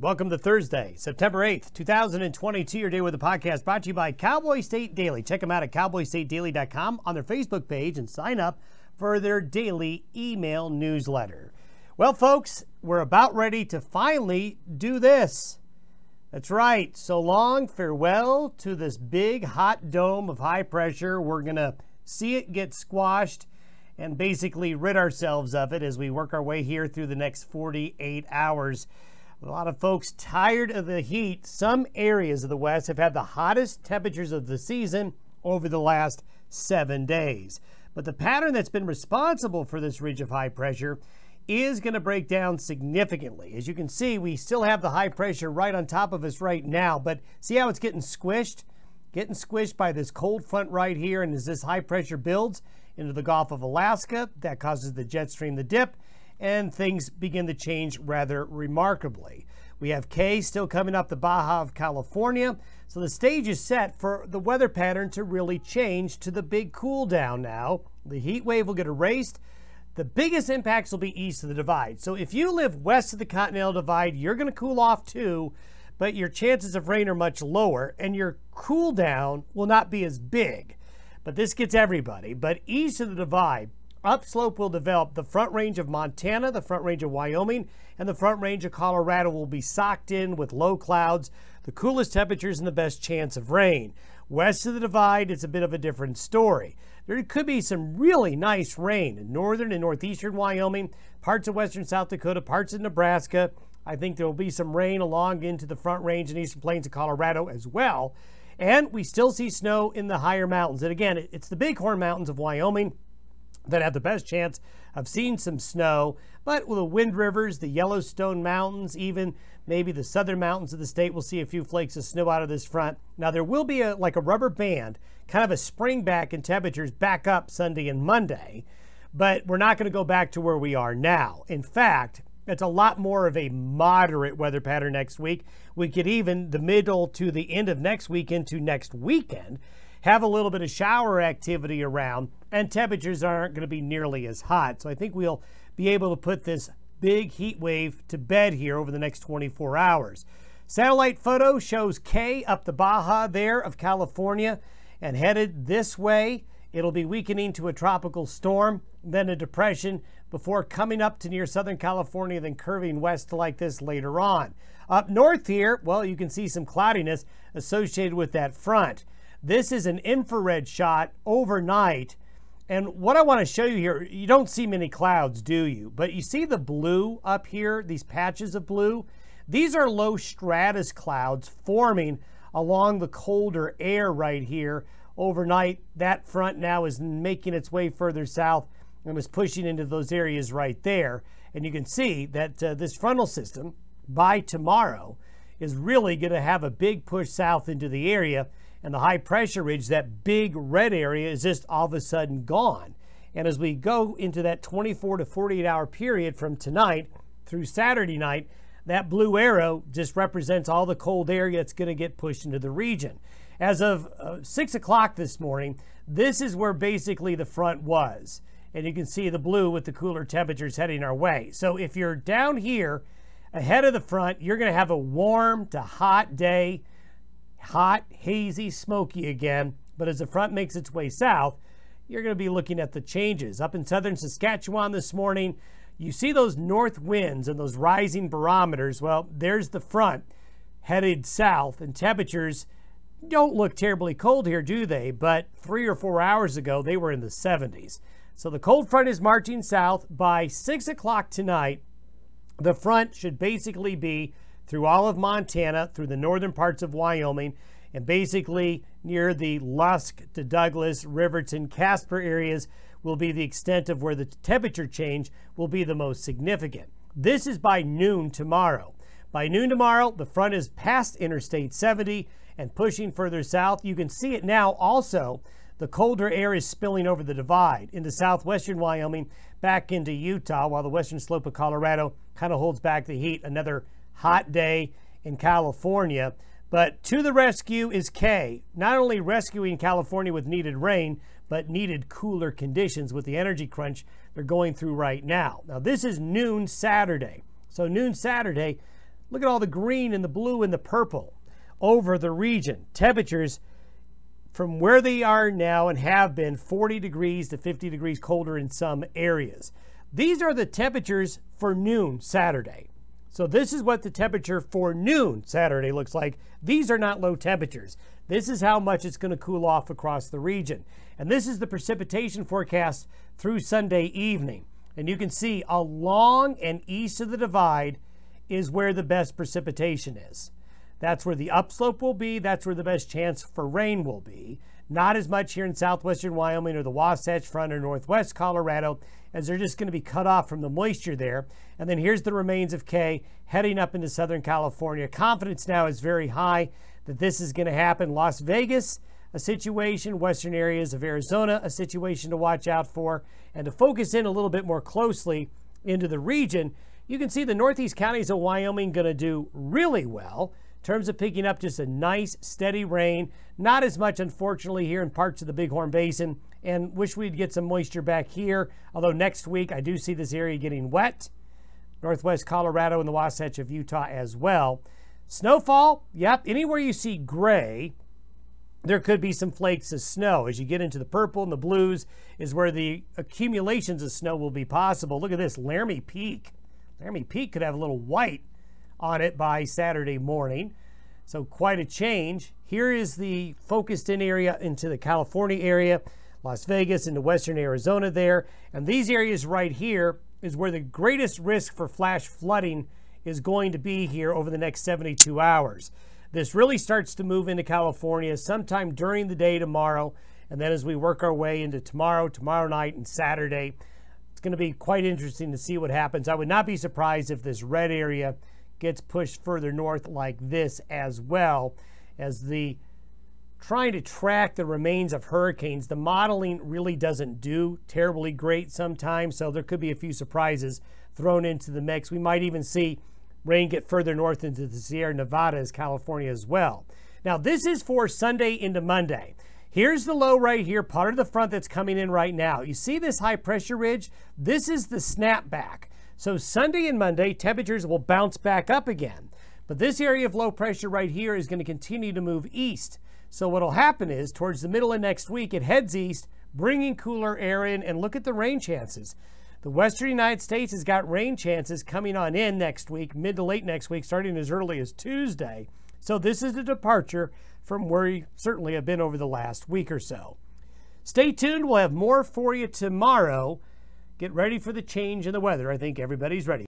Welcome to Thursday, September 8th, 2022. Your day with the podcast brought to you by Cowboy State Daily. Check them out at cowboystatedaily.com on their Facebook page and sign up for their daily email newsletter. Well, folks, we're about ready to finally do this. That's right. So long, farewell to this big hot dome of high pressure. We're going to see it get squashed and basically rid ourselves of it as we work our way here through the next 48 hours. A lot of folks tired of the heat. Some areas of the West have had the hottest temperatures of the season over the last seven days. But the pattern that's been responsible for this ridge of high pressure is going to break down significantly. As you can see, we still have the high pressure right on top of us right now, but see how it's getting squished? Getting squished by this cold front right here, and as this high pressure builds into the Gulf of Alaska, that causes the jet stream to dip and things begin to change rather remarkably. We have Kay still coming up the Baja of California, so the stage is set for the weather pattern to really change to the big cool down now. The heat wave will get erased. The biggest impacts will be east of the divide. So if you live west of the Continental Divide, you're going to cool off too, but your chances of rain are much lower and your cool down will not be as big. But this gets everybody. But east of the divide, Upslope will develop. The front range of Montana, the front range of Wyoming, and the front range of Colorado will be socked in with low clouds, the coolest temperatures, and the best chance of rain. West of the divide, it's a bit of a different story. There could be some really nice rain in northern and northeastern Wyoming, parts of western South Dakota, parts of Nebraska. I think there will be some rain along into the front range and eastern plains of Colorado as well. And we still see snow in the higher mountains. And again, it's the Bighorn Mountains of Wyoming that have the best chance of seeing some snow. But with the Wind Rivers, the Yellowstone Mountains, even maybe the southern mountains of the state we'll see a few flakes of snow out of this front. Now there will be a like a rubber band, kind of a spring back in temperatures back up Sunday and Monday, but we're not going to go back to where we are now. In fact, it's a lot more of a moderate weather pattern next week. We could even the middle to the end of next week into next weekend have a little bit of shower activity around, and temperatures aren't going to be nearly as hot. So I think we'll be able to put this big heat wave to bed here over the next 24 hours. Satellite photo shows Kay up the Baja there of California and headed this way. It'll be weakening to a tropical storm, then a depression before coming up to near Southern California, then curving west like this later on. Up north here, well, you can see some cloudiness associated with that front. This is an infrared shot overnight. And what I want to show you here, you don't see many clouds, do you? But you see the blue up here, these patches of blue? These are low stratus clouds forming along the colder air right here overnight. That front now is making its way further south and is pushing into those areas right there. And you can see that uh, this frontal system by tomorrow is really going to have a big push south into the area and the high pressure ridge, that big red area, is just all of a sudden gone. And as we go into that 24 to 48 hour period from tonight through Saturday night, that blue arrow just represents all the cold air that's going to get pushed into the region. As of uh, 6 o'clock this morning, this is where basically the front was. And you can see the blue with the cooler temperatures heading our way. So if you're down here ahead of the front, you're going to have a warm to hot day hot, hazy, smoky again. But as the front makes its way south, you're going to be looking at the changes. Up in southern Saskatchewan this morning, you see those north winds and those rising barometers. Well, there's the front headed south, and temperatures don't look terribly cold here, do they? But three or four hours ago, they were in the 70s. So the cold front is marching south. By 6 o'clock tonight, the front should basically be through all of Montana, through the northern parts of Wyoming, and basically near the Lusk to Douglas, Riverton, Casper areas will be the extent of where the temperature change will be the most significant. This is by noon tomorrow. By noon tomorrow, the front is past Interstate 70 and pushing further south. You can see it now also. The colder air is spilling over the divide into southwestern Wyoming, back into Utah, while the western slope of Colorado kind of holds back the heat another hot day in California. But to the rescue is Kay, not only rescuing California with needed rain, but needed cooler conditions with the energy crunch they're going through right now. Now, this is noon Saturday. So, noon Saturday, Look at all the green and the blue and the purple over the region. Temperatures from where they are now and have been 40 degrees to 50 degrees colder in some areas. These are the temperatures for noon Saturday. So this is what the temperature for noon Saturday looks like. These are not low temperatures. This is how much it's going to cool off across the region. And this is the precipitation forecast through Sunday evening. And you can see along and east of the divide is where the best precipitation is. That's where the upslope will be. That's where the best chance for rain will be. Not as much here in southwestern Wyoming or the Wasatch Front or northwest Colorado, as they're just going to be cut off from the moisture there. And then here's the remains of Kay heading up into Southern California. Confidence now is very high that this is going to happen. Las Vegas, a situation. Western areas of Arizona, a situation to watch out for. And to focus in a little bit more closely into the region, you can see the northeast counties of Wyoming going to do really well in terms of picking up just a nice, steady rain. Not as much, unfortunately, here in parts of the Bighorn Basin, and wish we'd get some moisture back here. Although next week, I do see this area getting wet. Northwest Colorado and the Wasatch of Utah as well. Snowfall, yep, anywhere you see gray, there could be some flakes of snow. As you get into the purple and the blues, is where the accumulations of snow will be possible. Look at this Laramie Peak. Laramie Peak could have a little white on it by Saturday morning. So quite a change. Here is the focused in area into the California area, Las Vegas into western Arizona there. And these areas right here is where the greatest risk for flash flooding is going to be here over the next 72 hours. This really starts to move into California sometime during the day tomorrow. And then as we work our way into tomorrow, tomorrow night, and Saturday, it's going to be quite interesting to see what happens. I would not be surprised if this red area gets pushed further north like this as well as the trying to track the remains of hurricanes. The modeling really doesn't do terribly great sometimes, so there could be a few surprises thrown into the mix. We might even see rain get further north into the Sierra Nevadas, California as well. Now, this is for Sunday into Monday. Here's the low right here, part of the front that's coming in right now. You see this high pressure ridge? This is the snapback. So Sunday and Monday, temperatures will bounce back up again. But this area of low pressure right here is going to continue to move east. So what will happen is towards the middle of next week, it heads east, bringing cooler air in, and look at the rain chances. The western United States has got rain chances coming on in next week, mid to late next week, starting as early as Tuesday. So this is a departure from where we certainly have been over the last week or so. Stay tuned. We'll have more for you tomorrow. Get ready for the change in the weather. I think everybody's ready.